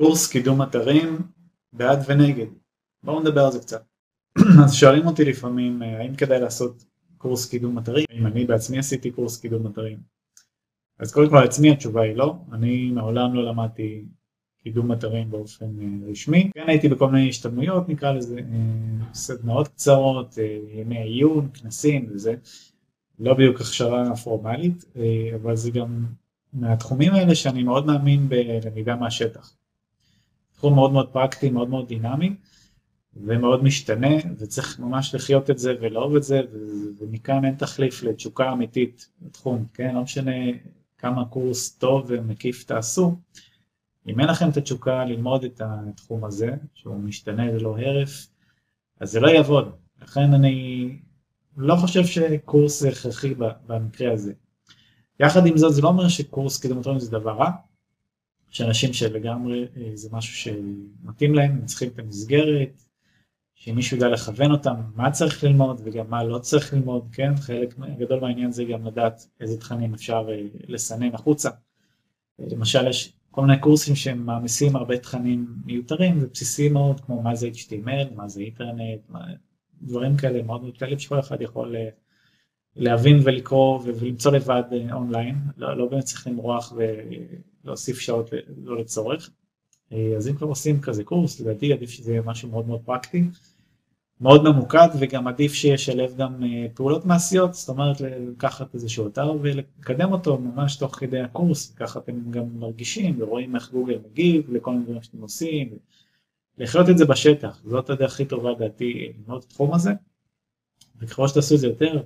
קורס קידום אתרים, בעד ונגד. בואו נדבר על זה קצת. אז שואלים אותי לפעמים האם כדאי לעשות קורס קידום אתרים, אם אני בעצמי עשיתי קורס קידום אתרים. אז קודם כל לעצמי התשובה היא לא, אני מעולם לא למדתי קידום אתרים באופן אה, רשמי. כן הייתי בכל מיני השתלמויות נקרא לזה, אה, סדנאות קצרות, אה, ימי עיון, כנסים וזה, לא בדיוק הכשרה פורמלית, אבל זה גם מהתחומים האלה שאני מאוד מאמין בלמידה מהשטח. תחום מאוד מאוד פרקטי, מאוד מאוד דינמי, ומאוד משתנה, וצריך ממש לחיות את זה ולאהוב את זה, ומכאן אין תחליף לתשוקה אמיתית בתחום, כן? לא משנה כמה קורס טוב ומקיף תעשו, אם אין לכם את התשוקה ללמוד את התחום הזה, שהוא משתנה ללא הרף, אז זה לא יעבוד. לכן אני לא חושב שקורס זה הכרחי במקרה הזה. יחד עם זאת זה לא אומר שקורס קידום זה דבר רע, יש אנשים שלגמרי אה, זה משהו שמתאים להם, הם צריכים את המסגרת, שמישהו יודע לכוון אותם מה צריך ללמוד וגם מה לא צריך ללמוד, כן? חלק גדול מהעניין זה גם לדעת איזה תכנים אפשר אה, לסנן החוצה. למשל יש כל מיני קורסים שהם מעמיסים הרבה תכנים מיותרים ובסיסיים מאוד, כמו מה זה HTML, מה זה אינטרנט, מה... דברים כאלה מאוד מאוד כאלה שכל אחד יכול אה, להבין ולקרוא ולמצוא לבד אונליין, לא, לא באמת צריך למרוח ולהוסיף שעות לא לצורך. אז אם כבר עושים כזה קורס, לדעתי עדיף שזה יהיה משהו מאוד מאוד פרקטי. מאוד ממוקד וגם עדיף שישלב גם אה, פעולות מעשיות, זאת אומרת לקחת איזשהו אתר ולקדם אותו ממש תוך כדי הקורס, ככה אתם גם מרגישים ורואים איך גוגל מגיב לכל מיני דברים שאתם עושים, לחיות את זה בשטח, זאת הדרך הכי טובה לדעתי ללמוד את התחום הזה, וככל שתעשו את זה יותר,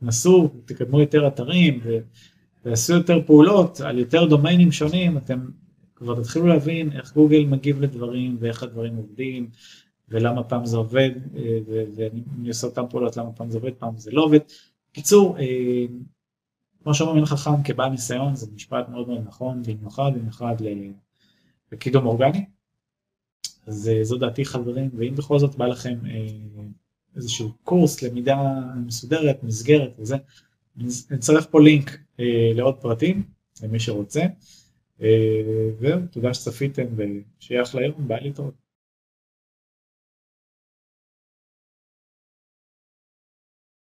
תנסו, תקדמו יותר אתרים ותעשו יותר פעולות על יותר דומיינים שונים, אתם כבר תתחילו להבין איך גוגל מגיב לדברים ואיך הדברים עובדים. ולמה פעם זה עובד, אה, ואני עושה אותם פעולות למה פעם זה עובד, פעם זה לא עובד. קיצור, אה, כמו שאומרים אין חכם כבעל ניסיון, זה משפט מאוד מאוד נכון, במיוחד, במיוחד לקידום אורגני. אז אה, זו דעתי חברים, ואם בכל זאת בא לכם איזשהו קורס, למידה מסודרת, מסגרת וזה, נצרף פה לינק לעוד פרטים, למי שרוצה. וזהו, תודה שצפיתם ושיהיה אחלה יום, ביי להתראות.